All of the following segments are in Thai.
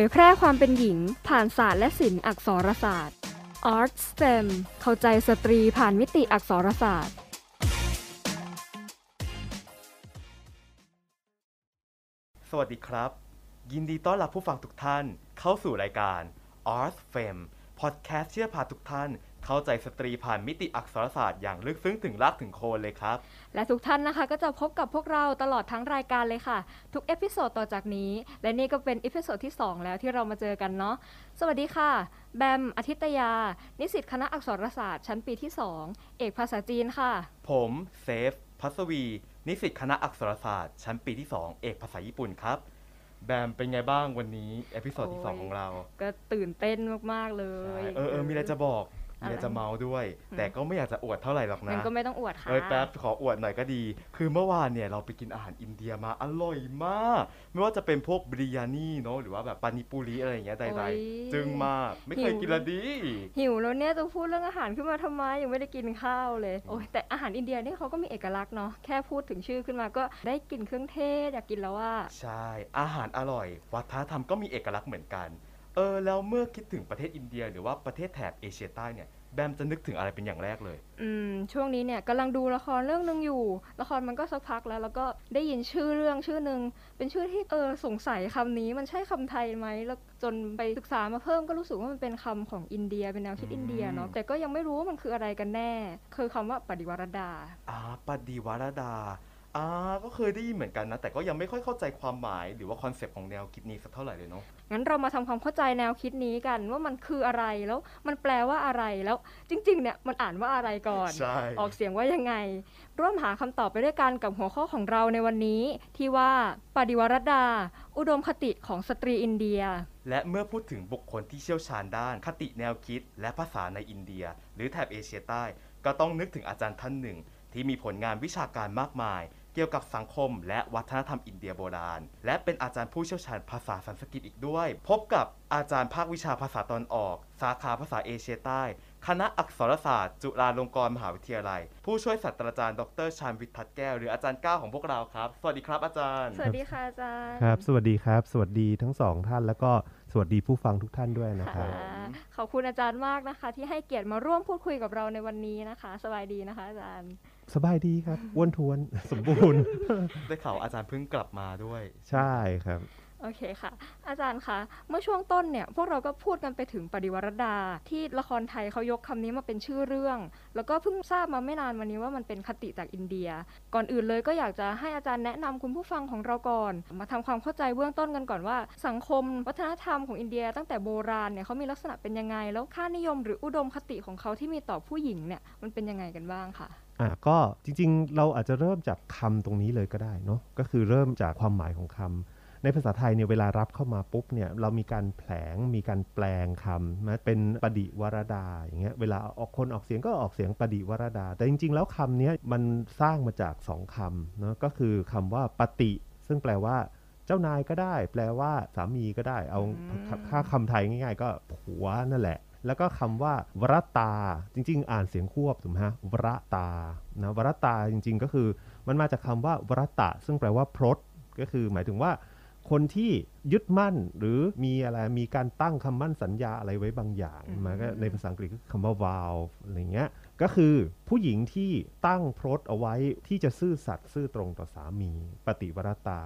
ยแพร่ความเป็นหญิง ผ่านศาสตร์และศิลป์อักษรศาสตร์ Art STEM เข้าใจสตรีผ่านมิติอักษรศาสตร์สวัสดีครับ ยินดีต้อนรับผู้ฟังทุกท่านเข้าสู่รายการ Art Fem พอดแคสต์เชื่อพาทุกท่าน เข้าใจสตรีผ่านมิติอักษรศาสตร์อย่างลึกซึ้งถึงรากถึงโคนเลยครับ และทุกท่านนะคะก็จะพบกับพวกเราตลอดทั้งรายการเลยค่ะ ทุก episode ต่อจากนี้ และนี่ก็เป็น episode ที่ 2 แล้วที่เรามาเจอกันเนาะสวัสดีค่ะ แบมอาทิตยา นิสิตคณะอักษรศาสตร์ ชั้นปีที่ 2 เอกภาษาจีนค่ะ ผมเซฟพัสวี นิสิตคณะอักษรศาสตร์ ชั้นปีที่ 2 เอกภาษาญี่ปุ่นครับแบมเป็นไงบ้างวันนี้ episode ที่โอ้ย2ของเรา ก็ตื่นเต้นมาก ๆ เลใช่ยเออเออมีอะไรจะบอก มีอะไรอะไรจะเมาท์ด้วยอืมแต่ก็ไม่อยากจะอวดเท่าไหร่หรอกนะงั้นก็ไม่ต้องอวดค่ะเอ้ยแป๊บขออวดหน่อยก็ดี คือเมื่อวานเนี่ยเราไปกินอาหารอินเดียมาอร่อยมาก ไม่ว่าจะเป็นพวกบริยานี่เนาะหรือว่าแบบปานิปุริอะไรอย่างเงี้ยใดโอ้ยๆจึงมากไม่เคยหิวกินละดีหิวแล้วเนี่ยจะพูดเรื่องอาหารขึ้นมาทำไมยังไม่ได้กินข้าวเลยโอ้ยแต่อาหารอินเดียนี่เขาก็มีเอกลักษณ์เนาะแค่พูดถึงชื่อขึ้นมาก็ได้กลิ่นเครื่องเทศอยากกินแล้วว่า ใช่อาหารอร่อย วัฒนธรรมก็มีเอกลักษณ์เหมือนกัน เออแล้วเมื่อคิดถึงประเทศอินเดีย หรือว่าประเทศแถบเอเชียใต้เนี่ยแบมจะนึกถึงอะไรเป็นอย่างแรกเลย อืมช่วงนี้เนี่ยกำลังดูละครเรื่องหนึงอยู่ ละครมันก็สักพักแล้ว แล้วก็ได้ยินชื่อเรื่องชื่อหนึ่งเป็นชื่อที่เออสงสัยคำนี้มันใช่คำไทยไหมแล้วจนไปศึกษามาเพิ่มก็รู้สึกว่ามันเป็นคำของอินเดียเป็นแนวคิดอืมอินเดียเนาะแต่ก็ยังไม่รู้ว่ามันคืออะไรกันแน่ คือคำว่าปดิวรดา อ่าปดิวรดา อ่าก็เคยได้ยินเหมือนกันนะ แต่ก็ยังไม่ค่อยเข้าใจความหมายหรือว่า concept ของแนวคิดนี้สักเท่าไหร่เลยเนาะ งั้นเรามาทำความเข้าใจแนวคิดนี้กันว่ามันคืออะไรแล้วมันแปลว่าอะไรแล้วจริงๆเนี่ยมันอ่านว่าอะไรก่อน ใช่ ออกเสียงว่ายังไง ร่วมหาคำตอบไปด้วยกันกับหัวข้อของเราในวันนี้ ที่ว่าปฏิวรดา อุดมคติของสตรีอินเดีย และเมื่อพูดถึงบุคคลที่เชี่ยวชาญด้าน คติแนวคิด และภาษาในอินเดีย หรือแถบเอเชียใต้ ก็ต้องนึกถึงอาจารย์ท่านหนึ่ง ที่มีผลงานวิชาการมากมาย เกี่ยวกับสังคมและวัฒนธรรมอินเดียโบราณ และเป็นอาจารย์ผู้เชี่ยวชาญภาษาสันสกฤตอีกด้วย พบกับอาจารย์ภาควิชาภาษาตอนออก สาขาภาษาเอเชียใต้ คณะอักษรศาสตร์ จุฬาลงกรณ์มหาวิทยาลัย ผู้ช่วยศาสตราจารย์ดรชาญวิทย์ทัดแก้ว หรืออาจารย์ก้าวของพวกเราครับ สวัสดีครับอาจารย์ สวัสดีค่ะอาจารย์คครับ สวัสดีครับ สวัสดีทั้งสองท่านแล้วก็สวัสดีผู้ฟังทุกท่านด้วยนะคค่ะรับขอบคุณอาจารย์มากนะคะ ที่ให้เกียรติมาร่วมพูดคุยกับเราในวันนี้นะคะ สบายดีนะคะอาจารย์ สบายดีครับอ้วนทวนสมบูรณ์ ได้ข่าวอาจารย์เพิ่งกลับมาด้วย ใช่ครับ โอเคค่ะ อาจารย์คะ เมื่อช่วงต้นเนี่ย พวกเราก็พูดกันไปถึงปฏิวรดา ที่ละครไทยเขายกคำนี้มาเป็นชื่อเรื่อง แล้วก็เพิ่งทราบมาไม่นานมานี้ว่ามันเป็นคติจากอินเดีย ก่อนอื่นเลยก็อยากจะให้อาจารย์แนะนำคุณผู้ฟังของเราก่อน มาทำความเข้าใจเบื้องต้นกันก่อนว่า สังคมวัฒนธรรมของอินเดีย ตั้งแต่โบราณเนี่ยเขามีลักษณะเป็นยังไง แล้วค่านิยมหรืออุดมคติของเขาที่มีต่อผู้หญิงเนี่ยมันเป็นยังไงกันบ้างค่ะ อะก็จริงๆ เราอาจจะเริ่มจากคำตรงนี้เลยก็ได้เนาะก็คือเริ่มจากความหมายของคำในภาษาไทยเนี่ยเวลารับเข้ามาปุ๊บเนี่ยเรามีการแผลงมีการแปลงคำนะเป็นปฏิวรดาอย่างเงี้ยเวลาออกคนออกเสียงก็ออกเสียงปฏิวรดา แต่จริง ๆ แล้วคำนี้มันสร้างมาจากสองคำเนาะก็คือคำว่าปฏิ ซึ่งแปลว่าเจ้านายก็ได้ แปลว่าสามีก็ได้ เอาค่าคำไทยง่าย ๆ ก็ผัวนั่นแหละ แล้วก็คำว่าวรตาจริง ๆ อ่านเสียงควบถูกไหมฮะวรตานะวรตาจริง ๆ ก็คือมันมาจากคำว่าวรตะ ซึ่งแปลว่าพรตก็คือหมายถึงว่าคนที่ยึดมั่นหรือมีอะไรมีการตั้งคำมั่นสัญญาอะไรไว้บางอย่างอืมมาก็ในภาษาอังกฤษก็คือคำว่า vow อะไรเงี้ยก็คือผู้หญิงที่ตั้งพรตเอาไว้ที่จะซื่อสัตย์ซื่อตรงต่อสามี ปฏิวรตา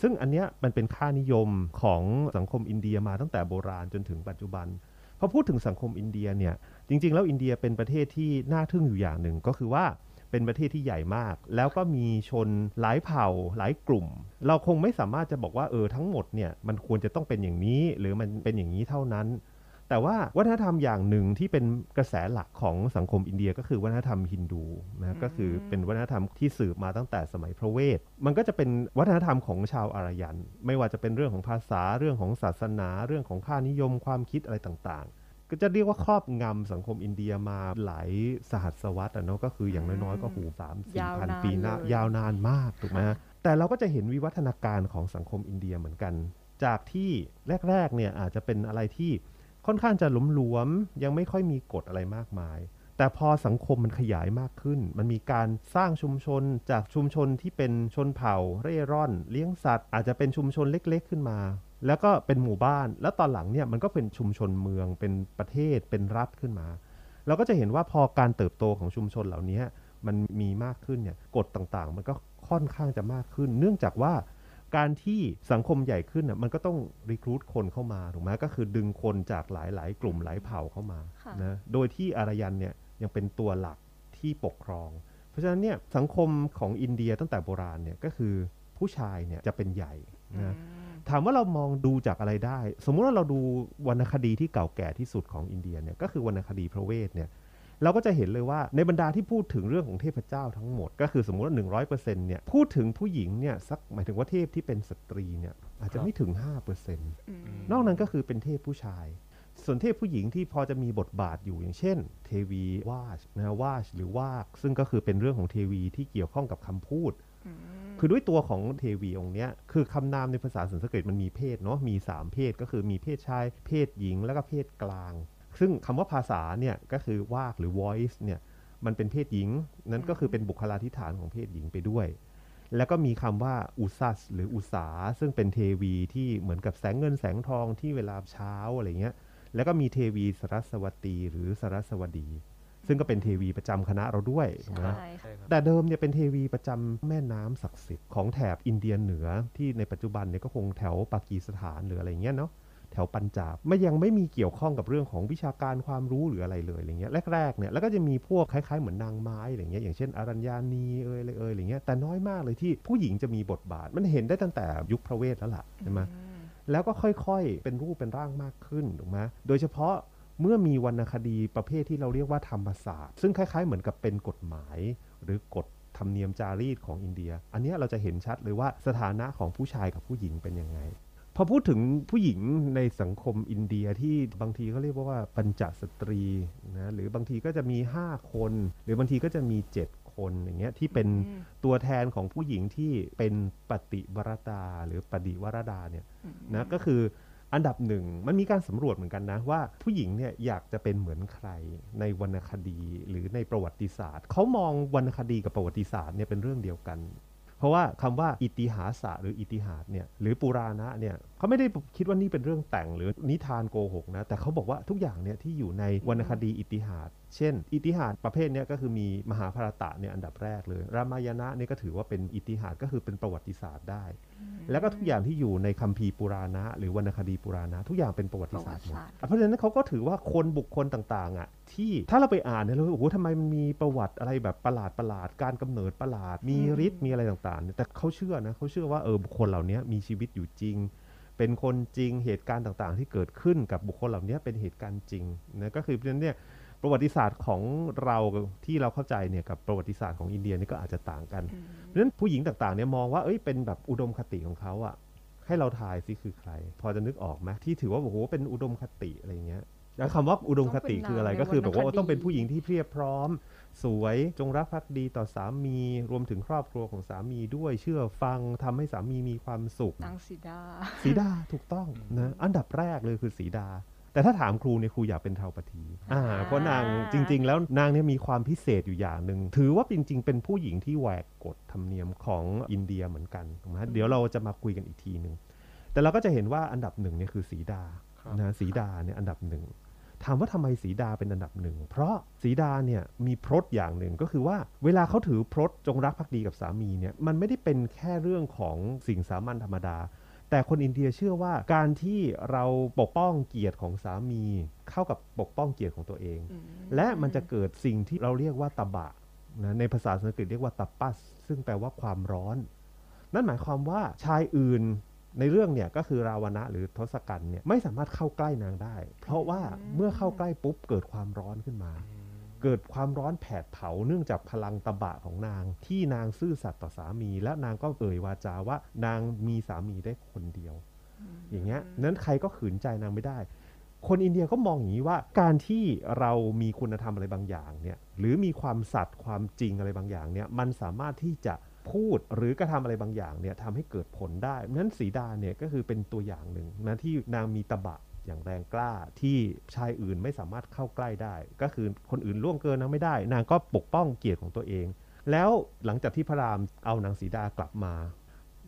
ซึ่งอันเนี้ยมันเป็นค่านิยมของสังคมอินเดียมาตั้งแต่โบราณจนถึงปัจจุบัน พอพูดถึงสังคมอินเดียเนี่ยจริง ๆ แล้วอินเดียเป็นประเทศที่น่าทึ่งอยู่อย่างหนึ่งก็คือว่าเป็นประเทศที่ใหญ่มาก แล้วก็มีชนหลายเผ่าหลายกลุ่ม เราคงไม่สามารถจะบอกว่าเออทั้งหมดเนี่ยมันควรจะต้องเป็นอย่างนี้ หรือมันเป็นอย่างนี้เท่านั้น แต่ว่าวัฒนธรรมอย่างหนึ่งที่เป็นกระแสหลักของสังคมอินเดียก็คือวัฒนธรรมฮินดูนะก็คือเป็นวัฒนธรรมที่สืบมาตั้งแต่สมัยพระเวท มันก็จะเป็นวัฒนธรรมของชาวอารยัน ไม่ว่าจะเป็นเรื่องของภาษาเรื่องของศาสนา เรื่องของค่านิยมความคิดอะไรต่างๆ ก็จะเรียกว่าครอบงำสังคมอินเดียมาหลายสหัสวรรษอะเนาะก็คืออย่างน้อยๆก็หูสามสี่ยาวพันนานปีนะเลยยาวนานมากถูกไหมฮะแต่เราก็จะเห็นวิวัฒนาการของสังคมอินเดียเหมือนกัน จากที่แรกๆเนี่ยอาจจะเป็นอะไรที่ค่อนข้างจะหลวมๆยังไม่ค่อยมีกฎอะไรมากมาย แต่แต่พอสังคมมันขยายมากขึ้น มันมีการสร้างชุมชนจากชุมชนที่เป็นชนเผ่าเร่ร่อน เลี้ยงสัตว์ อาจจะเป็นชุมชนเล็ก ๆ ขึ้นมา แล้วก็เป็นหมู่บ้าน แล้วตอนหลังเนี่ยมันก็เป็นชุมชนเมือง เป็นประเทศ เป็นรัฐขึ้นมา เราก็จะเห็นว่าพอการเติบโตของชุมชนเหล่านี้มันมีมากขึ้นเนี่ย กฎต่างๆ มันก็ค่อนข้างจะมากขึ้น เนื่องจากว่าการที่สังคมใหญ่ขึ้นน่ะมันก็ต้องรีครูดคนเข้ามาถูกไหมก็คือดึงคนจากหลายๆ กลุ่มหลายเผ่าเข้ามาค่ะนะโดยที่อารยันเนี่ยยังเป็นตัวหลักที่ปกครอง เพราะฉะนั้นเนี่ยสังคมของอินเดียตั้งแต่โบราณเนี่ยก็คือผู้ชายเนี่ยจะเป็นใหญ่นะ ถามว่าเรามองดูจากอะไรได้ สมมุติว่าเราดูวรรณคดีที่เก่าแก่ที่สุดของอินเดียเนี่ยก็คือวรรณคดีพระเวทเนี่ยเราก็จะเห็นเลยว่าในบรรดาที่พูดถึงเรื่องของเทพเจ้าทั้งหมด ก็คือสมมุติว่า100%เนี่ยพูดถึงผู้หญิงเนี่ยสักหมายถึงว่าเทพที่เป็นสตรีเนี่ยอาจจะไม่ถึง5%นอกนั้นก็คือเป็นเทพผู้ชาย ส่วนเทพผู้หญิงที่พอจะมีบทบาทอยู่อย่างเช่น เทวีวาชนะวาชหรือวากซึ่งก็คือเป็นเรื่องของเทวีที่เกี่ยวข้องกับคำพูด คือด้วยตัวของเทวีองค์เนี้ยคือคำนามในภาษาสันสกฤตมันมีเพศเนาะมี 3 เพศก็คือมีเพศชาย เพศหญิงแล้วก็เพศกลาง ซึ่งคำว่าภาษาเนี่ยก็คือวากหรือ voice เนี่ยมันเป็นเพศหญิง นั้นก็คือเป็นบุคลาธิฐานของเพศหญิงไปด้วย แล้วก็มีคำว่าอุซัสหรืออุสาซึ่งเป็นเทวีที่เหมือนกับแสงเงินแสงทองที่เวลาเช้าอะไรเงี้ยแล้วก็มีเทวีสรัสวตีหรือสรัสวดี ซึ่งก็เป็นเทวีประจำคณะเราด้วยถูกไหมใช่ค่ะใช่ครับแต่เดิมเนี่ยเป็นเทวีประจำแม่น้ำศักดิ์สิทธิ์ของแถบอินเดียเหนือที่ในปัจจุบันเนี่ยก็คงแถวปากีสถานหรืออะไรเงี้ยเนาะแถวปัญจาบไม่ยังไม่มีเกี่ยวข้องกับเรื่องของวิชาการความรู้หรืออะไรเลยอะไรเงี้ยแรกๆเนี่ยแล้วก็จะมีพวกคล้ายๆเหมือนนางไม้อะไรเงี้ยอย่างเช่นอารัญญานีเอยอะไรเอยอะไรเงี้ยแต่น้อยมากเลยที่ผู้หญิงจะมีบทบาทมันเห็นได้ตั้งแต่ยุคพระเวทแล้วล่ะใช่ไหมแล้วก็ค่อยๆ เป็นรูปเป็นร่างมากขึ้นถูกไหมโดยเฉพาะ เมื่อมีวรรณคดีประเภทที่เราเรียกว่าธรรมศาสตร์ ซึ่งคล้าย ๆ เหมือนกับเป็นกฎหมาย หรือกฎธรรมเนียมจารีตของอินเดีย อันเนี้ยเราจะเห็นชัดเลยว่าสถานะของผู้ชายกับผู้หญิงเป็นยังไง พอพูดถึงผู้หญิงในสังคมอินเดียที่บางทีเขาเรียกว่าปัญจสตรีนะหรือบางทีก็จะมี 5 คน หรือบางทีก็จะมี 7คนอย่างเงี้ยที่เป็นตัวแทนของผู้หญิงที่เป็นปฏิวรดาหรือปฏิวรดาเนี่ยนะก็คือ อันดับหนึ่งมันมีการสำรวจเหมือนกันนะว่าผู้หญิงเนี่ยอยากจะเป็นเหมือนใครในวรรณคดีหรือในประวัติศาสตร์เขามองวรรณคดีกับประวัติศาสตร์เนี่ยเป็นเรื่องเดียวกัน เพราะว่าคำว่าอิติหาสะหรืออิติหาสเนี่ยหรือปุราณะเนี่ย เขาไม่ได้คิดว่านี่เป็นเรื่องแต่งหรือนิทานโกหกนะแต่เขาบอกว่าทุกอย่างเนี่ยที่อยู่ในวรรณคดีอิติหาสเช่น อิติหาสประเภทเนี้ยก็คือมีมหาภารตะเนี่ยอันดับแรกเลย รามายณะเนี่ยก็ถือว่าเป็นอิติหาสก็คือเป็นประวัติศาสตร์ได้ แล้วก็ทุกอย่างที่อยู่ในคัมภีร์ปุราณะ หรือวรรณคดีปุราณะ ทุกอย่างเป็นประวัติศาสตร์หมดประวัติศาสตร์อะเพราะฉะนั้นเขาก็ถือว่าคนบุคคลต่างๆอะที่ถ้าเราไปอ่านเนี่ยเราโอ้โหทำไมมันมีประวัติอะไรแบบประหลาดประหลาดๆการกำเนิดประหลาด มีฤทธิ์มีอะไรต่างๆเนี่ยแต่เขาเชื่อนะเขาเชื่อว่าเออบุคคลเหล่านี้มีชีวิตอยู่จริง เป็นคนจริงเหตุการณ์ต่างๆ ที่เกิดขึ้นกับบุคคลเหล่านี้เป็นเหตุการณ์จริงนะก็คือเพราะฉะนั้นเนี่ยประวัติศาสตร์ของเราที่เราเข้าใจเนี่ยกับประวัติศาสตร์ของอินเดียนี่ก็อาจจะต่างกันเพราะฉะนั้นผู้หญิงต่างๆเนี่ยมองว่าเอ้ยเป็นแบบอุดมคติของเขาอะให้เราทายสิคือใคร พอจะนึกออกไหมที่ถือว่าโอ้โหเป็นอุดมคติอะไรเงี้ยแล้วคำว่าอุดมคติคืออะไรต้องเป็นนางก็คือแบบว่าในวรรณคดีต้องเป็นผู้หญิงที่เพรียบพร้อม สวยจงรักภักดีต่อสามี รวมถึงครอบครัวของสามีด้วยเชื่อฟังทำให้สามีมีความสุขนางสีดาสีดาถูกต้องนะอันดับแรกเลยคือสีดา แต่ถ้าถามครูเนี่ยครูอยากเป็นเทาปทีอ่าอ่าเพราะนางจริง ๆ แล้วนางเนี่ยมีความพิเศษอยู่อย่างหนึ่งถือว่าจริง ๆ เป็นผู้หญิงที่แหวกกฎธรรมเนียมของอินเดียเหมือนกันถูกไหมเดี๋ยวเราจะมาคุยกันอีกทีหนึ่งแต่เราก็จะเห็นว่าอันดับหนึ่งเนี่ยคือสีดาครับนะสีดาเนี่ยอันดับหนึ่ง ถามว่าทำไมสีดาเป็นอันดับหนึ่ง เพราะสีดาเนี่ยมีพรตอย่างหนึ่งก็คือว่า เวลาเขาถือพรตจงรักภักดีกับสามีเนี่ยมันไม่ได้เป็นแค่เรื่องของสิ่งสามัญธรรมดา แต่คนอินเดียเชื่อว่าการที่เราปกป้องเกียรติของสามี เข้ากับปกป้องเกียรติของตัวเอง และมันจะเกิดสิ่งที่เราเรียกว่าตบะนะในภาษาสันสกฤตเรียกว่าตัปปัส ซึ่งแปลว่าความร้อน นั่นหมายความว่าชายอื่น ในเรื่องเนี่ยก็คือราวณะหรือทศกัณฐ์เนี่ยไม่สามารถเข้าใกล้นางได้ เพราะว่าเมื่อเข้าใกล้ปุ๊บเกิดความร้อนขึ้นมา เกิดความร้อนแผดเผาเนื่องจากพลังตบะของนาง ที่นางซื่อสัตย์ต่อสามี และนางก็เอ่ยวาจาว่านางมีสามีได้คนเดียว อย่างเงี้ยนั้นใครก็ขืนใจนางไม่ได้ คนอินเดียก็มองอย่างนี้ว่า การที่เรามีคุณธรรมอะไรบางอย่างเนี่ยหรือมีความสัตย์ความจริงอะไรบางอย่างเนี่ยมันสามารถที่จะ พูดหรือกระทำอะไรบางอย่างเนี่ยทำให้เกิดผลได้นั้นสีดาเนี่ยก็คือเป็นตัวอย่างหนึ่งนะที่นางมีตบะอย่างแรงกล้าที่ชายอื่นไม่สามารถเข้าใกล้ได้ ก็คือคนอื่นล่วงเกินนางไม่ได้ นางก็ปกป้องเกียรติของตัวเอง แล้วหลังจากที่พระรามเอานางสีดากลับมา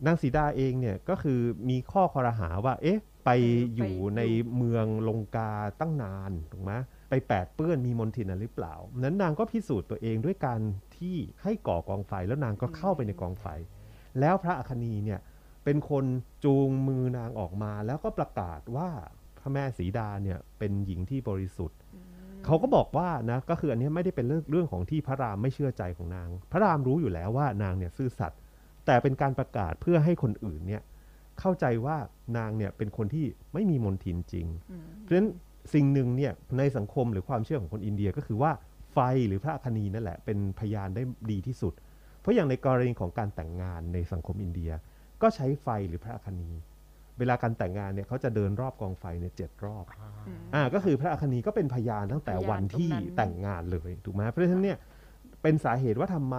นางสีดาเองเนี่ยก็คือมีข้อคอรหาว่า เอ๊ะ ไปออยู่ในเมืองลงกาตั้งนานถูกไหมไปแปดเปื้อนมีมนทินหรือเปล่า นั้นนางก็พิสูจน์ตัวเองด้วยการ ที่ให้ก่อกองไฟแล้วนางก็เข้าไปในกองไฟ แล้วพระอคนีเนี่ยเป็นคนจูงมือนางออกมา แล้วก็ประกาศว่าพระแม่สีดาเนี่ยเป็นหญิงที่บริสุทธิ์เขาก็บอกว่านะก็คืออันเนี้ยไม่ได้เป็นเรื่องเรื่องของที่พระรามไม่เชื่อใจของนาง พระรามรู้อยู่แล้วว่านางเนี่ยซื่อสัตย์แต่เป็นการประกาศเพื่อให้คนอื่นเนี่ยเข้าใจว่านางเนี่ยเป็นคนที่ไม่มีมนทินจริงอืมเพราะฉะนั้นสิ่งหนึ่งเนี่ยในสังคมหรือความเชื่อของคนอินเดียก็คือว่า ไฟหรือพระอคนีนั่นแหละเป็นพยานได้ดีที่สุด เพราะอย่างในกรณีของการแต่งงานในสังคมอินเดีย ก็ใช้ไฟหรือพระอคนีเวลาการแต่งงานเนี่ยเขาจะเดินรอบกองไฟเนี่ยเจ็ดรอบอืมอ่าก็คือพระอคนีก็เป็นพยานตั้งแต่พยานวันที่ตรงนั้นแต่งงานเลยถูกไหมเพราะฉะนั้นเนี่ยเป็นสาเหตุว่าทำไม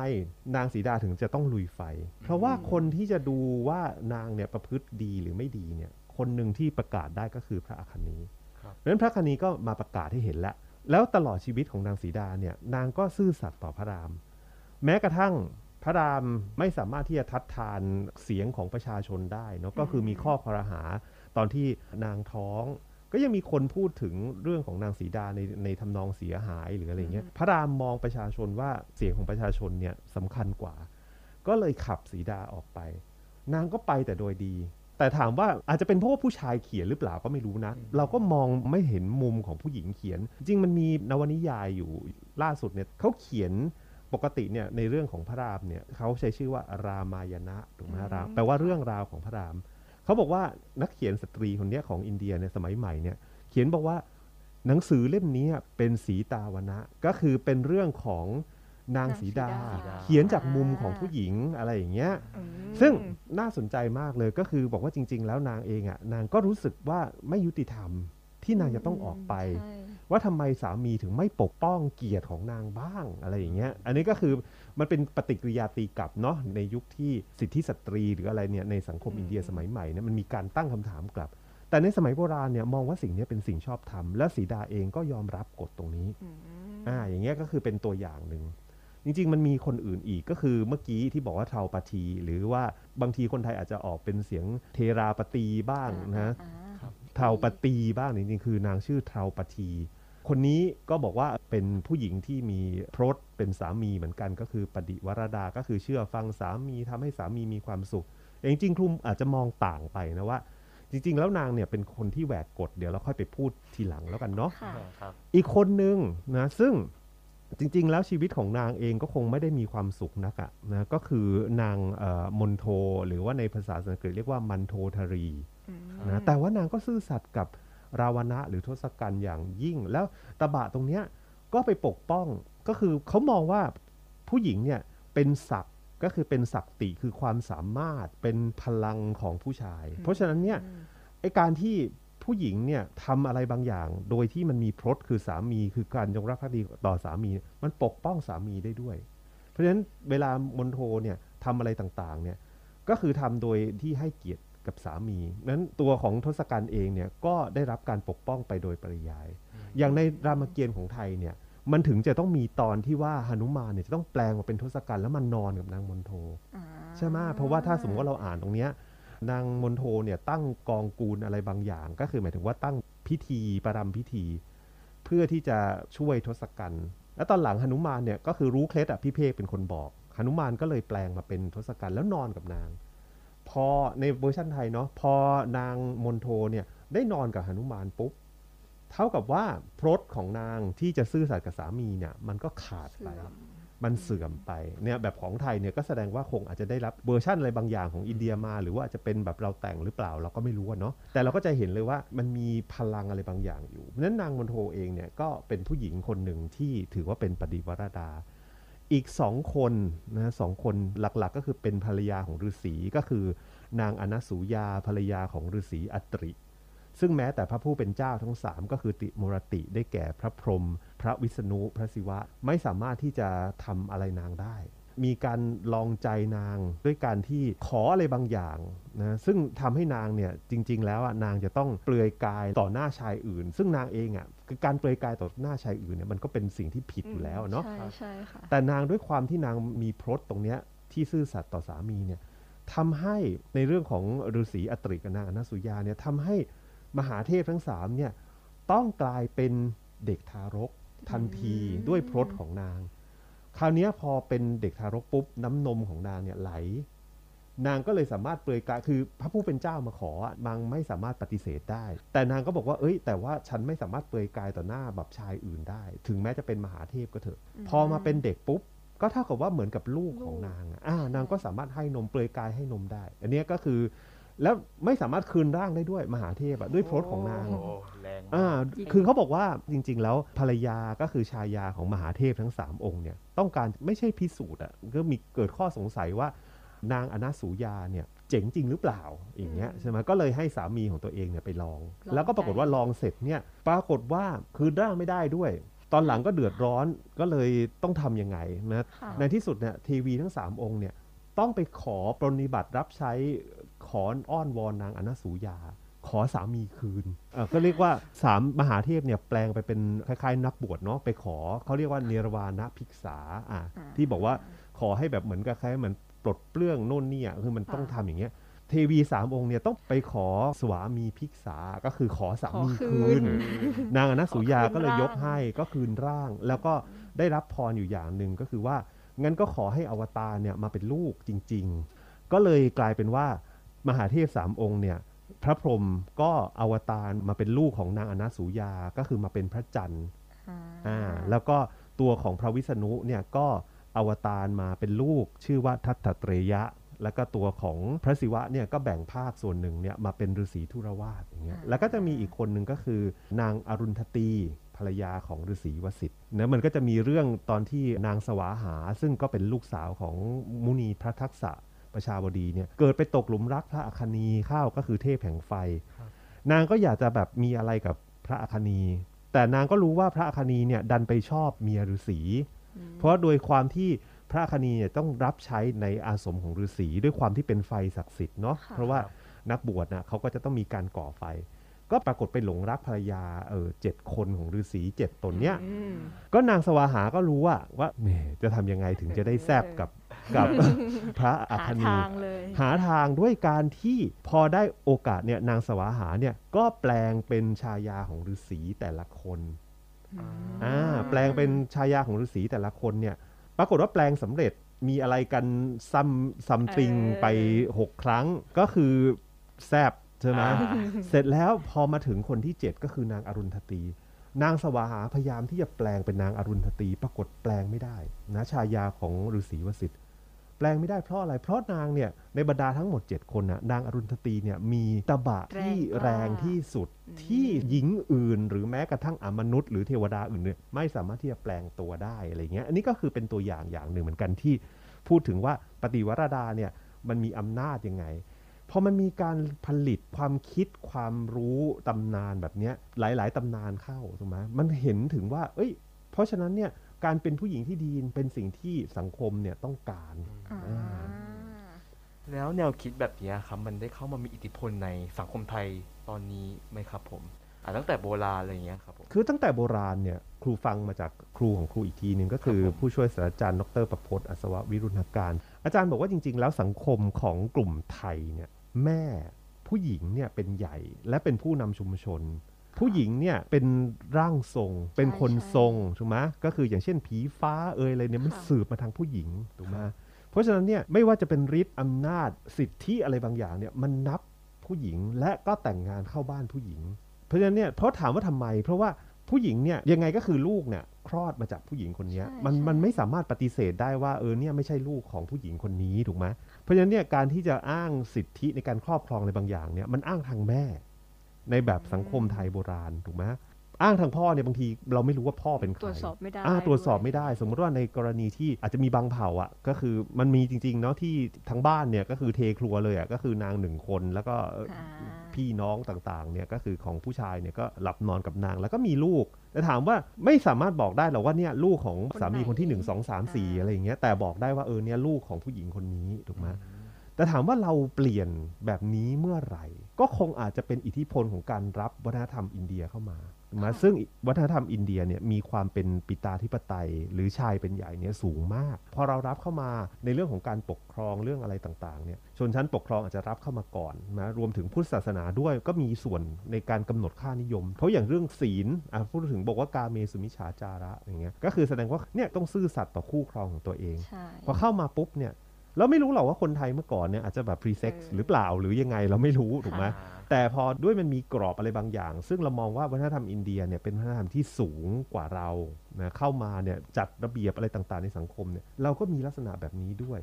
นางสีดาถึงจะต้องลุยไฟ เพราะว่าคนที่จะดูว่านางเนี่ยประพฤติดีหรือไม่ดีเนี่ยคนหนึ่งที่ประกาศได้ก็คือพระอคนีครับเพราะฉะนั้นพระอคนีก็มาประกาศให้เห็นแล้ว แล้วตลอดชีวิตของนางสีดาเนี่ยนางก็ซื่อสัตย์ต่อพระราม แม้กระทั่งพระรามไม่สามารถที่จะทัดทานเสียงของประชาชนได้เนาะก็คือมีข้อคอรหาตอนที่นางท้อง ก็ยังมีคนพูดถึงเรื่องของนางสีดาในในทำนองเสียหายหรืออะไรเงี้ยพระรามมองประชาชนว่าเสียงของประชาชนเนี่ยสำคัญกว่า ก็เลยขับสีดาออกไป นางก็ไปแต่โดยดี แต่ถามว่าอาจจะเป็นเพราะว่าผู้ชายเขียนหรือเปล่าก็ไม่รู้นะ เราก็มองไม่เห็นมุมของผู้หญิงเขียน จริงมันมีนวนิยายอยู่ล่าสุดเนี่ยเขาเขียนปกติเนี่ยในเรื่องของพระรามเนี่ยเขาใช้ชื่อว่ารามายณะถูกไหมอืมรามแปลว่าเรื่องราวของพระรามเขาบอกว่านักเขียนสตรีคนเนี้ยของอินเดียในสมัยใหม่เนี่ยเขียนบอกว่าหนังสือเล่มนี้เป็นสีตาวนะก็คือเป็นเรื่องของ นางสีดานางสีดา เขียนจากมุมของผู้หญิงอะไรอย่างเงี้ยอืมซึ่งน่าสนใจมากเลยก็คือบอกว่าจริง ๆ แล้วนางเองอะนางก็รู้สึกว่าไม่ยุติธรรมที่นางจะต้องออกไปใช่ว่าทำไมสามีถึงไม่ปกป้องเกียรติของนางบ้างอะไรอย่างเงี้ย อันนี้ก็คือมันเป็นปฏิกิริยาตีกลับเนาะในยุคที่สิทธิสตรีหรืออะไรเนี่ยในสังคมอินเดียสมัยใหม่เนี่ยมันมีการตั้งคำถามกลับ แต่ในสมัยโบราณเนี่ยมองว่าสิ่งเนี้ยเป็นสิ่งชอบธรรมและสีดาเองก็ยอมรับกฎตรงนี้อืมอ่าอย่างเงี้ยก็คือเป็นตัวอย่างหนึ่ง จริงๆ มันมีคนอื่นอีกก็คือเมื่อกี้ที่บอกว่าเทราปทีหรือว่าบางทีคนไทยอาจจะออกเป็นเสียงเทราปตีบ้างนะอ่าครับเทราปตีบ้างจริงๆ คือนางชื่อเทราปทีคนนี้ก็บอกว่าเป็นผู้หญิงที่มีพรตเป็นสามีเหมือนกันก็คือปฏิวรดาก็คือเชื่อฟังสามีทำให้สามีมีความสุขแต่จริงๆคลุมอาจจะมองต่างไปนะว่า จริง ๆ แล้วนางเนี่ยเป็นคนที่แหวกกฎเดี๋ยวเราค่อยไปพูดทีหลังแล้วกันเนาะค่ะครับอีกคนหนึ่งนะซึ่ง จริง ๆ แล้วชีวิตของนางเองก็คงไม่ได้มีความสุขนักอะนะก็คือนางเอ่อมนโท หรือว่าในภาษาสันสกฤตเรียกว่ามันโททารีอืมนะแต่ว่านางก็ซื่อสัตย์กับราวณะหรือทศกัณฐ์อย่างยิ่ง แล้วตบะตรงเนี้ยก็ไปปกป้องก็คือเขามองว่าผู้หญิงเนี่ยเป็นศักดิ์ก็คือเป็นศักติคือความสามารถเป็นพลังของผู้ชาย เพราะฉะนั้นเนี่ยอืมไอการที่ ผู้หญิงเนี่ยทำอะไรบางอย่าง โดยที่มันมีพรตคือสามีคือการจงรักภักดีต่อสามี มันปกป้องสามีได้ด้วย เพราะฉะนั้นเวลามนโทเนี่ยทำอะไรต่างๆเนี่ยก็คือทำโดยที่ให้เกียรติกับสามีนั้นตัวของทศกัณฐ์เองเนี่ยก็ได้รับการปกป้องไปโดยปริยาย อย่างในรามเกียรติ์ของไทยเนี่ยมันถึงจะต้องมีตอนที่ว่าหนุมานเนี่ยจะต้องแปลงมาเป็นทศกัณฐ์แล้วมันนอนกับนางมนโทอ่าใช่ไหมเพราะว่าถ้าสมมติว่าเราอ่านตรงเนี้ย นางมนโทเนี่ยตั้งกองกูลอะไรบางอย่าง ก็คือหมายถึงว่าตั้งพิธีประรำพิธี เพื่อที่จะช่วยทศกัณฐ์แล้วตอนหลังหนุมานเนี่ยก็คือรู้เคล็ดอะพี่เพกเป็นคนบอกหนุมานก็เลยแปลงมาเป็นทศกัณฐ์แล้วนอนกับนาง พอในเวอร์ชันไทยเนาะพอนางมณโฑเนี่ยได้นอนกับหนุมานปุ๊บเท่ากับว่าพรตของนางที่จะซื่อสัตย์กับสามีเนี่ยมันก็ขาดไป มันเสื่อมไปเนี่ยแบบของไทยเนี่ยก็แสดงว่าคงอาจจะได้รับเวอร์ชั่นอะไรบางอย่างของอินเดียมา หรือว่าอาจจะเป็นแบบเราแต่งหรือเปล่าเราก็ไม่รู้เนาะแต่เราก็จะเห็นเลยว่ามันมีพลังอะไรบางอย่างอยู่เพราะนั้นนางมณโฑเองเนี่ยก็เป็นผู้หญิงคนหนึ่งที่ถือว่าเป็นปดิวรดา อีกสองคนนะสองคนหลักๆ ก็คือเป็นภรรยาของฤาษีก็คือนางอนัสูยาภรรยาของฤาษีอตริ ซึ่งแม้แต่พระผู้เป็นเจ้าทั้งสามก็คือติมุรติได้แก่พระพรหมพระวิษณุพระศิวะไม่สามารถที่จะทำอะไรนางได้ มีการลองใจนางด้วยการที่ขออะไรบางอย่างนะซึ่งทำให้นางเนี่ยจริง ๆ แล้วอะนางจะต้องเปลือยกายต่อหน้าชายอื่น ซึ่งนางเองอะคือการเปลือยกายต่อหน้าชายอื่นเนี่ยมันก็เป็นสิ่งที่ผิดอยู่แล้วเนาะใช่ใช่ค่ะแต่นางด้วยความที่นางมีพรตตรงเนี้ยที่ซื่อสัตย์ต่อสามีเนี่ยทำให้ในเรื่องของฤาษีอตริกับนางอนัสสุยาเนี่ยทำให้ มหาเทพทั้งสามเนี่ยต้องกลายเป็นเด็กทารกทันทีอืมด้วยพรตของนาง คราวเนี้ยพอเป็นเด็กทารกปุ๊บน้ำนมของนางเนี่ยไหล นางก็เลยสามารถเปลือยกายคือพระผู้เป็นเจ้ามาขออะนางไม่สามารถปฏิเสธได้ แต่นางก็บอกว่าเอ้ย แต่ว่าฉันไม่สามารถเปลือยกายต่อหน้าแบบชายอื่นได้ ถึงแม้จะเป็นมหาเทพก็เถอะ พอมาเป็นเด็กปุ๊บก็เท่ากับว่าเหมือนกับลูกของนางอะอ่านางก็สามารถให้นมเปลือยกายให้นมได้ อันเนี้ยก็คือ แล้วไม่สามารถคืนร่างได้ด้วยมหาเทพอะด้วยพรตของนาง โอ้แรงมากอ่าจริงคือเขาบอกว่าจริง ๆ แล้วภรรยาก็คือชายาของมหาเทพทั้งสามองค์เนี่ยต้องการไม่ใช่พิสูจน์อะก็มีเกิดข้อสงสัยว่านางอนาสูยาเนี่ยเจ๋งจริงหรือเปล่าอย่างเงี้ยใช่ไหมก็เลยให้สามีของตัวเองเนี่ยไปลอง ลองแล้วก็ปรากฏว่าลองเสร็จเนี่ยปรากฏว่าคืนร่างไม่ได้ด้วย ตอนหลังก็เดือดร้อนก็เลยต้องทำยังไงนะค่ะ ในที่สุดเนี่ยเทวีทั้งสามองค์เนี่ยต้องไปขอปรนนิบัติรับใช้ ขออ้อนวอนนางอนาสูยา ขอสามีคืนเอ่อก็เรียกว่าสามมหาเทพเนี่ยแปลงไปเป็นคล้ายๆ นักบวชเนาะไปขอเขาเรียกว่าเนรวานะภิกษาอะอ่าที่บอกว่าขอให้แบบเหมือนกับคล้ายๆเหมือนปลดเปลื้องโน่นนี่อะคือมันต้องทำอย่างเงี้ยเทวีสามองค์เนี่ยต้องไปขอสวามีภิกษาก็คือขอสามีขอคืคืนนนางอนัสสุยาขอคืนก็เลยยกร่างให้ก็คืนร่าง แล้วก็ได้รับพรอยู่อย่างหนึ่งก็คือว่างั้นก็ขอให้อวตารเนี่ยมาเป็นลูกจริง ๆ ก็เลยกลายเป็นว่า มหาเทพสามองค์เนี่ยพระพรหมก็อวตารมาเป็นลูกของนางอนัสสุยาก็คือมาเป็นพระจันทร์อ่าอ่าแล้วก็ตัวของพระวิษณุเนี่ยก็อวตารมาเป็นลูกชื่อว่าทัตตเตรยะ แล้วก็ตัวของพระศิวะเนี่ยก็แบ่งภาคส่วนหนึ่งเนี่ยมาเป็นฤาษีธุรวาสอย่างเงี้ยแล้วก็จะมีอีกคนหนึ่งก็คือนางอรุณทตีภรรยาของฤาษีวสิทธิ์นะมันก็จะมีเรื่องตอนที่นางสวาหา ซึ่งก็เป็นลูกสาวของมุนีพระทักษะ ประชาบดีเนี่ยเกิดไปตกหลุมรักพระอคนีเข้าก็คือเทพแห่งไฟ นางก็อยากจะแบบมีอะไรกับพระอคนี แต่นางก็รู้ว่าพระอคนีเนี่ยดันไปชอบเมียฤาษี เพราะโดยความที่พระอคนีเนี่ยต้องรับใช้ในอาสมของฤาษีด้วยความที่เป็นไฟศักดิ์สิทธิ์เนาะค่ะเพราะว่านักบวชนะเขาก็จะต้องมีการก่อไฟ ก็ปรากฏไปหลงรักภรรยาเออเจ็ดคนของฤาษีเจ็ดตนเนี้ยอืมก็นางสวาหาก็รู้ว่าว่าแหมจะทำยังไงถึงจะได้แซบกับ กับพระอหาคนีทางเลยหาทางด้วยการที่พอได้โอกาสเนี่ยนางสวาหาเนี่ยก็แปลงเป็นชายาของฤาษีแต่ละคนอ่าแปลงเป็นชายาของฤาษีแต่ละคนเนี่ยปรากฏว่าแปลงสำเร็จมีอะไรกันซัมซัมติงเออไปหกครั้งก็คือแซบใช่ไหมอ่าเสร็จแล้วพอมาถึงคนที่ 7 ก็คือนางอรุณทตี นางสวาหาพยายามที่จะแปลงเป็นนางอรุณทตี ปรากฏแปลงไม่ได้นะชายาของฤาษีวสิทธิ์ แปลงไม่ได้เพราะอะไร เพราะนางเนี่ยในบรรดาทั้งหมด 7 คนน่ะนางอรุณทตีเนี่ยมีตบะที่แรแรงงกว่าที่สุดที่หญิงอื่น หรือแม้กระทั่งอมนุษย์หรือเทวดาอื่นเนี่ยไม่สามารถที่จะแปลงตัวได้อะไรเงี้ยอันนี้ก็คือเป็นตัวอย่างอย่างหนึ่งเหมือนกันที่ พูดถึงว่าปฏิวรดาเนี่ยมันมีอำนาจยังไงพอมันมีการผลิตความคิดความรู้ตำนานแบบเนี้ยหลาย ๆตำนานเข้าถูกไหมมันเห็นถึงว่า เอ้ย เพราะฉะนั้นเนี่ยการเป็นผู้หญิงที่ดีเป็นสิ่งที่สังคมเนี่ยต้องการอ่าอ่า แล้วแนวคิดแบบเนี้ยครับมันได้เข้ามามีอิทธิพลในสังคมไทยตอนนี้ไหมครับผมอ่าตั้งแต่โบราณอะไรอย่างเงี้ยครับผม คือตั้งแต่โบราณเนี่ยครูฟังมาจากครูของครูอีกทีหนึ่งก็คือครับผม ผู้ช่วยศาสตราจารย์ดรประพจน์อัศววิรุณการ อาจารย์บอกว่าจริง ๆ แล้วสังคมของกลุ่มไทยเนี่ยแม่ผู้หญิงเนี่ยเป็นใหญ่และเป็นผู้นำชุมชน ผู้หญิงเนี่ยเป็นร่างทรง เป็นคนใช่ทรงถูกไหมก็คืออย่างเช่นผีฟ้าเอ่ยอะไรเนี่ยมันค่ะ สืบมาทางผู้หญิงถูกไหมเพ ราะฉะนั้นเนี่ยไม่ว่าจะเป็นฤทธิ์อำนาจสิทธิอะไรบางอย่างเนี่ยมันนับผู้หญิงและก็แต่งงานเข้าบ้านผู้หญิง เพราะฉะนั้นเนี่ยเพราะถามว่าทำไม เพราะว่าผู้หญิงเนี่ยยังไงก็คือลูกเนี่ยคลอดมาจากผู้หญิงคนเนี้ยใช่มันใช่มันไม่สามารถปฏิเสธได้ว่าเออเนี่ยไม่ใช่ลูกของผู้หญิงคนนี้ถูกไหมเพราะฉะนั้นเนี่ยการที่จะอ้างสิทธิในการครอบครองอะไรบางอย่างเนี่ยมันอ้างทางแม่ ในแบบสังคมไทยโบราณถูกไหม อ้างทางพ่อเนี่ยบางทีเราไม่รู้ว่าพ่อเป็นใครตรวจสอบไม่ได้อ่าตรวจสอบด้วยไม่ได้ สมมติว่าในกรณีที่อาจจะมีบางเผ่าอะก็คือมันมีจริงๆเนาะที่ทั้งบ้านเนี่ยก็คือเทครัวเลยอะก็คือนางหนึ่งคนแล้วก็อ่าพี่น้องต่างๆเนี่ยก็คือของผู้ชายเนี่ยก็หลับนอนกับนางแล้วก็มีลูกแต่ถามว่าไม่สามารถบอกได้หรอกว่าเนี่ยลูกของสามีคนที่หนึ่งสองสามสี่อะไรอย่างเงี้ยแต่บอกได้ว่าเออเนี่ยลูกของผู้หญิงคนนี้ถูกไหมแต่ถามว่าเราเปลี่ยนแบบนี้เมื่อไหร่ ก็คงอาจจะเป็นอิทธิพลของการรับวัฒนธรรมอินเดียเข้ามาถูกไห มค่ะซึ่งวัฒนธรรมอินเดียเนี่ยมีความเป็นปิตาธิปไตย หรือชายเป็นใหญ่เนี่ยสูงมาก พอเรารับเข้ามาในเรื่องของการปกครองเรื่องอะไรต่างๆเนี่ยชนชั้นปกครองอาจจะรับเข้ามาก่อนนะรวมถึงพุทธศาสนาด้วยก็มีส่วนในการกำหนดค่านิยม เพราะอย่างเรื่องศีลอะพูดถึงบอกว่ากาเมสุมิชฌาจาระอย่างเงี้ยก็คือแสดงว่าเนี่ยต้องซื่อสัตย์ต่อคู่ครองของตัวเองใช่พอเข้ามาปุ๊บเนี่ย เราไม่รู้หรอกว่าคนไทยเมื่อก่อนเนี่ยอาจจะแบบพรีเซ็กซ์เออหรือเปล่าหรือยังไงเราไม่รู้ถูกไหมอ่าแต่พอด้วยมันมีกรอบอะไรบางอย่าง ซึ่งเรามองว่าวัฒนธรรมอินเดียเนี่ยเป็นวัฒนธรรมที่สูงกว่าเรานะเข้ามาเนี่ยจัดระเบียบอะไรต่างๆ ในสังคมเนี่ยเราก็มีลักษณะแบบนี้ด้วย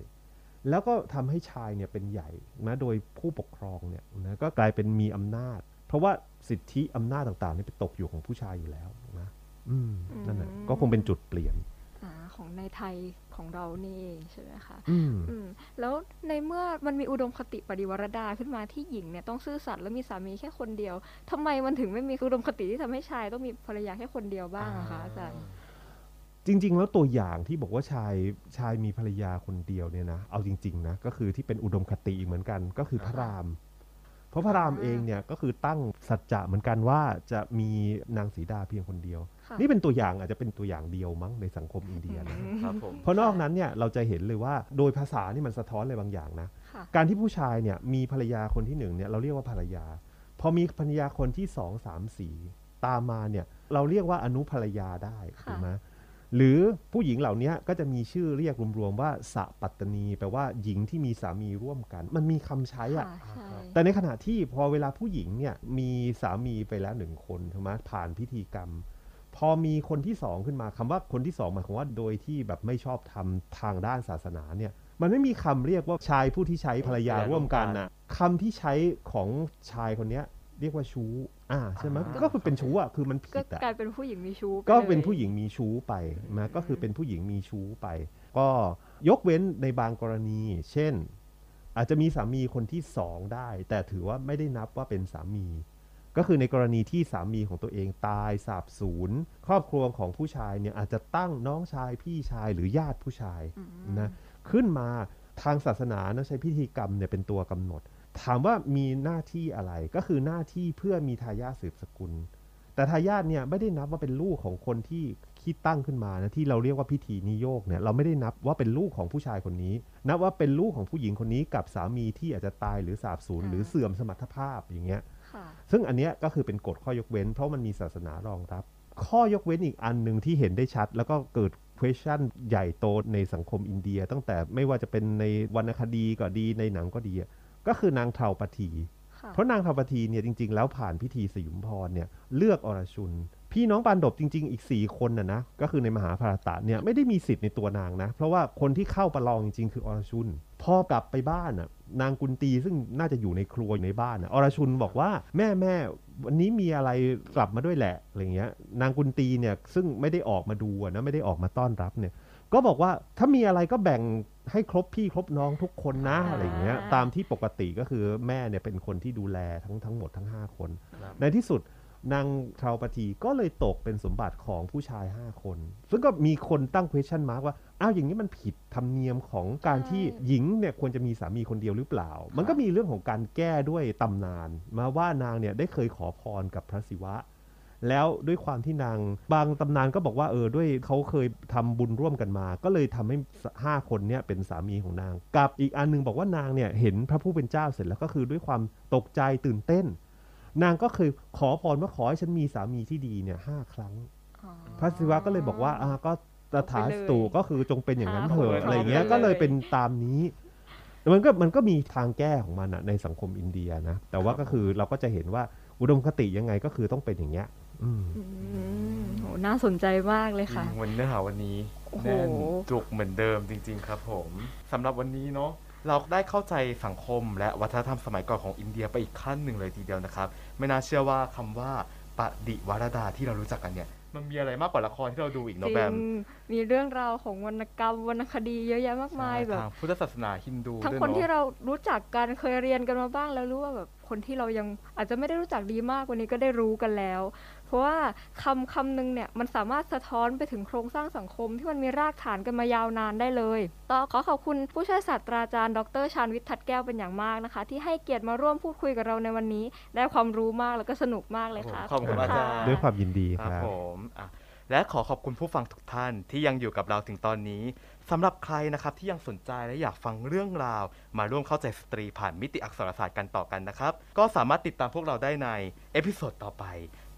แล้วก็ทำให้ชายเนี่ยเป็นใหญ่นะโดยผู้ปกครองเนี่ยนะก็กลายเป็นมีอำนาจ เพราะว่าสิทธิอำนาจต่างๆนี่ไปตกอยู่ของผู้ชายอยู่แล้วนะอืมนั่นแหละก็คงเป็นจุดเปลี่ยนอ่าของในไทย ของเรานี่เองใช่ไหมคะอืมอืมแล้วในเมื่อมันมีอุดมคติปฏิวรดาขึ้นมาที่หญิงเนี่ยต้องซื่อสัตย์และมีสามีแค่คนเดียวทำไมมันถึงไม่มีอุดมคติที่ทำให้ชายต้องมีภรรยาแค่คนเดียวบ้างอะคะอาจารย์จริง ๆ แล้วตัวอย่างที่บอกว่าชายชายมีภรรยาคนเดียวเนี่ยนะเอาจริง ๆ นะก็คือที่เป็นอุดมคติอีกเหมือนกันก็คือพระราม เพราะพระรามอ่าเองเนี่ยก็คือตั้งสัจจะเหมือนกันว่าจะมีนางสีดาเพียงคนเดียวค่ะนี่เป็นตัวอย่างอาจจะเป็นตัวอย่างเดียวมั้งในสังคมอินเดียนะครับผมเพราะนอกนั้นเนี่ยเราจะเห็นเลยว่าโดยภาษานี่มันสะท้อนอะไรบางอย่างนะค่ะการที่ผู้ชายเนี่ยมีภรรยาคนที่หนึ่งเนี่ยเราเรียกว่าภรรยา พอมีภรรยาคนที่สองสามสี่ตามมาเนี่ยเราเรียกว่าอนุภรรยาได้ค่ะถูกไหม หรือผู้หญิงเหล่านี้ก็จะมีชื่อเรียกรวมๆว่าสะปัตตนีแปลว่าหญิงที่มีสามีร่วมกัน มันมีคำใช้อะค่ะใช่แต่ในขณะที่พอเวลาผู้หญิงเนี่ยมีสามีไปแล้วหนึ่งคนถูกไหมผ่านพิธีกรรม พอมีคนที่สองขึ้นมาคำว่าคนที่สองหมายความว่าโดยที่แบบไม่ชอบทำทางด้านศาสนาเนี่ยมันไม่มีคำเรียกว่าชายผู้ที่ใช้ภรรยาร่วมกันน่ะคำที่ใช้ของชายคนเนี้ย เรียกว่าชู้อ่าใช่ไหมอ่าก็คือเป็นชู้อะคือมันก็ผิดอะกลายเป็นผู้หญิงมีชู้ไก็เป็นลยผู้หญิงมีชู้ไปนะก็คือเป็นผู้หญิงมีชู้ไป ก็ยกเว้นในบางกรณี เช่น อาจจะมีสามีคนที่สองได้ แต่ถือว่าไม่ได้นับว่าเป็นสามี ก็คือในกรณีที่สามีของตัวเองตายสาบสูญครอบครัวของผู้ชายเนี่ยอาจจะตั้งน้องชายพี่ชายหรือญาติผู้ชายอืมนะขึ้นมาทางศาสนานะใช้พิธีกรรมเนี่ยเป็นตัวกำหนด ถามว่ามีหน้าที่อะไรก็คือหน้าที่เพื่อมีทายาทสืบสกุล แต่ทายาทเนี่ยไม่ได้นับว่าเป็นลูกของคนที่คิดตั้งขึ้นมานะที่เราเรียกว่าพิธีนิโยกเนี่ยเราไม่ได้นับว่าเป็นลูกของผู้ชายคนนี้นับว่าเป็นลูกของผู้หญิงคนนี้กับสามีที่อาจจะตายหรือสาบสูญอ่าหรือเสื่อมสมรรถภาพอย่างเงี้ยค่ะซึ่งอันเนี้ยก็คือเป็นกฎข้อยกเว้น เพราะมันมีศาสนารองรับ ข้อยกเว้นอีกอันหนึ่งที่เห็นได้ชัด แล้วก็เกิด question ใหญ่โตในสังคมอินเดีย ตั้งแต่ไม่ว่าจะเป็นในวรรณคดีก็ดีในหนังก็ดีอะ ก็คือนางเทราปทีค่ะเพราะนางเทราปทีเนี่ยจริง ๆ แล้วผ่านพิธีสยุมพรเนี่ยเลือกอรชุน พี่น้องปานดบจริง ๆ อีก 4 คนน่ะนะก็คือในมหาภารตะเนี่ยไม่ได้มีสิทธิ์ในตัวนางนะ เพราะว่าคนที่เข้าประลองจริง ๆ คืออรชุนพอกลับไปบ้านน่ะนางกุนตีซึ่งน่าจะอยู่ในครัวอยู่ในบ้านน่ะอรชุนบอกว่าแม่แม่วันนี้มีอะไรกลับมาด้วยแหละอะไรเงี้ย นางกุนตีเนี่ยซึ่งไม่ได้ออกมาดูอะนะไม่ได้ออกมาต้อนรับเนี่ยก็บอกว่าถ้ามีอะไรก็แบ่ง ให้ครบพี่ครบน้องทุกคนนะอ่าอะไรเงี้ย ตามที่ปกติก็คือแม่เนี่ยเป็นคนที่ดูแลทั้งทั้งหมดทั้ง 5 คนครับในที่สุดนางเทราปทีก็เลยตกเป็นสมบัติของผู้ชาย 5 คน ซึ่งก็มีคนตั้ง question mark ว่า อ้าวอย่างนี้มันผิดธรรมเนียมของการที่หญิงเนี่ยควรจะมีสามีคนเดียวหรือเปล่า มันก็มีเรื่องของการแก้ด้วยตำนาน มาว่านางเนี่ยได้เคยขอพรกับพระศิวะ แล้วด้วยความที่นางบางตำนานก็บอกว่าเออด้วยเขาเคยทำบุญร่วมกันมา ก็เลยทำให้ห้าคนเนี่ยเป็นสามีของนาง กับอีกอันหนึงบอกว่านางเนี่ยเห็นพระผู้เป็นเจ้าเสร็จแล้วก็คือด้วยความตกใจตื่นเต้น นางก็เคยขอพรว่าขอให้ฉันมีสามีที่ดีเนี่ยห้าครั้ง พระศิวะก็เลยบอกว่าอ่าก็ตถาสตุเอาไปเลยก็คือจงเป็นอย่างนั้นเถอะอะไรเงี้ยก็เลยเป็นตามนี้มันก็มันก็มีทางแก้ของมันอะในสังคมอินเดียนะ แต่ว่าก็คือเราก็จะเห็นว่าอุดมคติยังไงก็คือต้องเป็นอย่างเงี้ย อืมอืมโหน่าสนใจมากเลยค่ะจริงวันเนื้อหาวันนี้ โอ้โห แน่นจุกเหมือนเดิมจริง ๆ ครับผมสำหรับวันนี้เนาะเราได้เข้าใจสังคมและวัฒนธรรมสมัยก่อนของอินเดียไปอีกขั้นหนึ่งเลยทีเดียวนะครับ ไม่น่าเชื่อว่าคำว่าปฏิวรดาที่เรารู้จักกันเนี่ย มันมีอะไรมากกว่าละครที่เราดูอีกจเนาะริแบงมมีเรื่องราวของวรรณกรรมวรรณคดีเยอะแยะมากมายใช่แบบ ทางพุทธศาสนาฮินดูทั้งด้วยคนเนาะ ที่เรารู้จักกันเคยเรียนกันมาบ้างแล้วรู้ว่าแบบคนที่เรายังอาจจะไม่ได้รู้จักดีมากวันนี้ก็ได้รู้กันแล้วเพ ราะว่าคำคำหนึ่งเนี่ยมันสามารถสะท้อนไปถึงโครงสร้างสังคมที่มันมีรากฐานกันมายาวนานได้เลย ต่อขอขอบคุณผู้ช่วยศาสตราจารย์ ดรชาญวิทย์ทัดแก้วเป็นอย่างมากนะคะ ที่ให้เกียรติมาร่วมพูดคุยกับเราในวันนี้ ได้ความรู้มากแล้วก็สนุกมากเลยค่ะขอบคุณอาจารย์ด้วยความยินดีคครับรับผมอะและขอขอบคุณผู้ฟังทุกท่านที่ยังอยู่กับเราถึงตอนนี้สำหรับใครนะครับที่ยังสนใจและอยากฟังเรื่องราว มาร่วมเข้าใจสตรีผ่านมิติอักษรศาสตร์กันต่อกันนะครับ ก็สามารถติดตามพวกเราได้ใน episode ต่อไป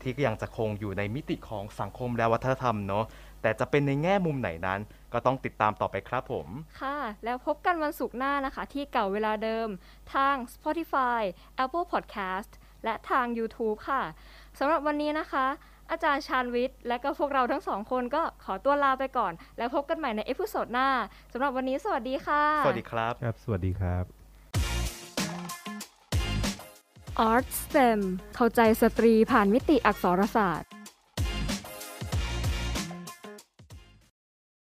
ที่ก็ยังจะคงอยู่ในมิติของสังคมและวัฒนธรรมเนาะแต่จะเป็นในแง่มุมไหนนั้น ก็ต้องติดตามต่อไปครับผม ค่ะ แล้วพบกันวันศุกร์หน้านะคะ ที่เก่าเวลาเดิม ทาง Spotify Apple Podcast และทาง YouTube ค่ะสำหรับวันนี้นะคะ อาจารย์ชาญวิทย์ และก็พวกเราทั้งสองคนก็ขอตัวลาไปก่อน แล้วพบกันใหม่ใน episode หน้าสำหรับวันนี้สวัสดีค่ะ สวัสดีครับ ครับ สวัสดีครับ Art STEM เข้าใจสตรีผ่านมิติอักษรศาสตร์